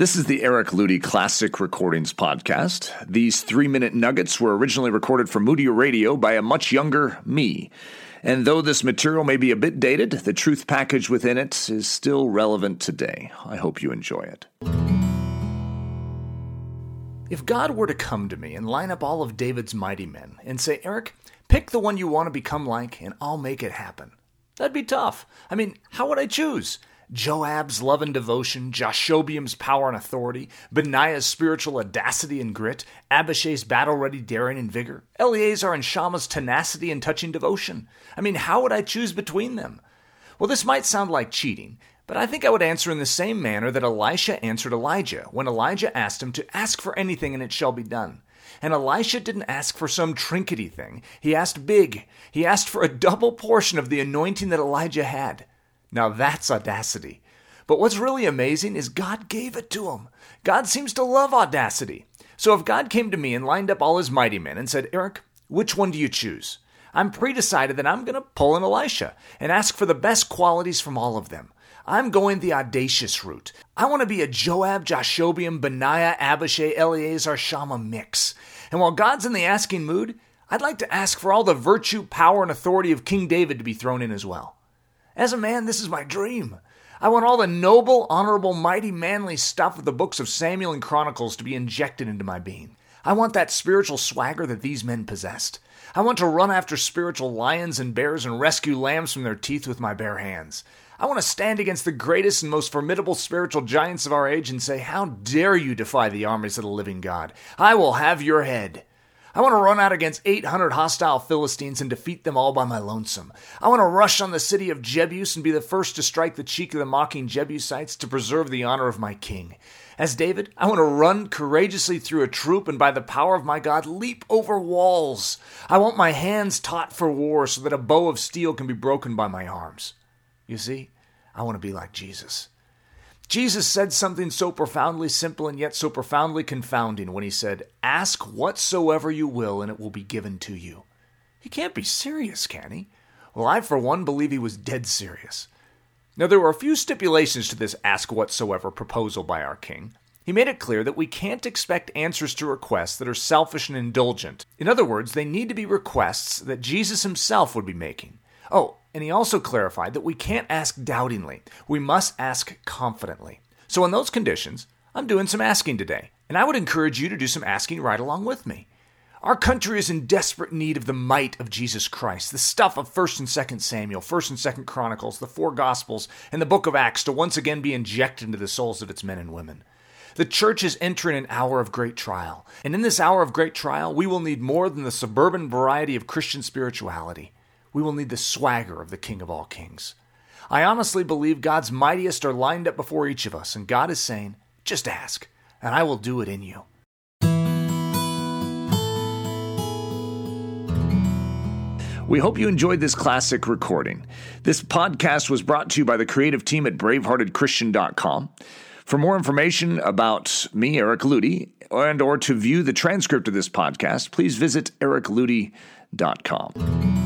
This is the Eric Ludy Classic Recordings Podcast. These three minute nuggets were originally recorded for Moody Radio by a much younger me. And though this material may be a bit dated, the truth package within it is still relevant today. I hope you enjoy it. If God were to come to me and line up all of David's mighty men and say, Eric, pick the one you want to become like, and I'll make it happen, that'd be tough. I mean, how would I choose? Joab's love and devotion, Jashobeam's power and authority, Benaiah's spiritual audacity and grit, Abishai's battle ready daring and vigor, Eleazar and Shammah's tenacity and touching devotion. I mean, how would I choose between them? Well, this might sound like cheating, but I think I would answer in the same manner that Elisha answered Elijah when Elijah asked him to ask for anything and it shall be done. And Elisha didn't ask for some trinkety thing. He asked big. He asked for a double portion of the anointing that Elijah had. Now that's audacity. But what's really amazing is God gave it to him. God seems to love audacity. So if God came to me and lined up all his mighty men and said, Eric, which one do you choose? I'm pre decided that I'm going to pull in Elisha and ask for the best qualities from all of them. I'm going the audacious route. I want to be a Joab, Jashobeam, Benaiah, Abishai, Eleazar, Shammah mix. And while God's in the asking mood, I'd like to ask for all the virtue, power, and authority of King David to be thrown in as well. As a man, this is my dream. I want all the noble, honorable, mighty, manly stuff of the books of Samuel and Chronicles to be injected into my being. I want that spiritual swagger that these men possessed. I want to run after spiritual lions and bears and rescue lambs from their teeth with my bare hands. I want to stand against the greatest and most formidable spiritual giants of our age and say, How dare you defy the armies of the living God? I will have your head. I want to run out against 800 hostile Philistines and defeat them all by my lonesome. I want to rush on the city of Jebus and be the first to strike the cheek of the mocking Jebusites to preserve the honor of my king. As David, I want to run courageously through a troop and by the power of my God leap over walls. I want my hands taught for war so that a bow of steel can be broken by my arms. You see, I want to be like Jesus. Jesus said something so profoundly simple and yet so profoundly confounding when he said, Ask whatsoever you will, and it will be given to you. He can't be serious, can he? Well, I, for one, believe he was dead serious. Now, there were a few stipulations to this ask whatsoever proposal by our king. He made it clear that we can't expect answers to requests that are selfish and indulgent. In other words, they need to be requests that Jesus himself would be making. Oh, and he also clarified that we can't ask doubtingly, we must ask confidently. So, in those conditions, I'm doing some asking today, and I would encourage you to do some asking right along with me. Our country is in desperate need of the might of Jesus Christ, the stuff of 1st and 2nd Samuel, 1st and 2nd Chronicles, the four Gospels, and the book of Acts to once again be injected into the souls of its men and women. The church is entering an hour of great trial, and in this hour of great trial, we will need more than the suburban variety of Christian spirituality we will need the swagger of the King of all kings. I honestly believe God's mightiest are lined up before each of us, and God is saying, just ask, and I will do it in you. We hope you enjoyed this classic recording. This podcast was brought to you by the creative team at braveheartedchristian.com. For more information about me, Eric Ludy, and or to view the transcript of this podcast, please visit ericludy.com.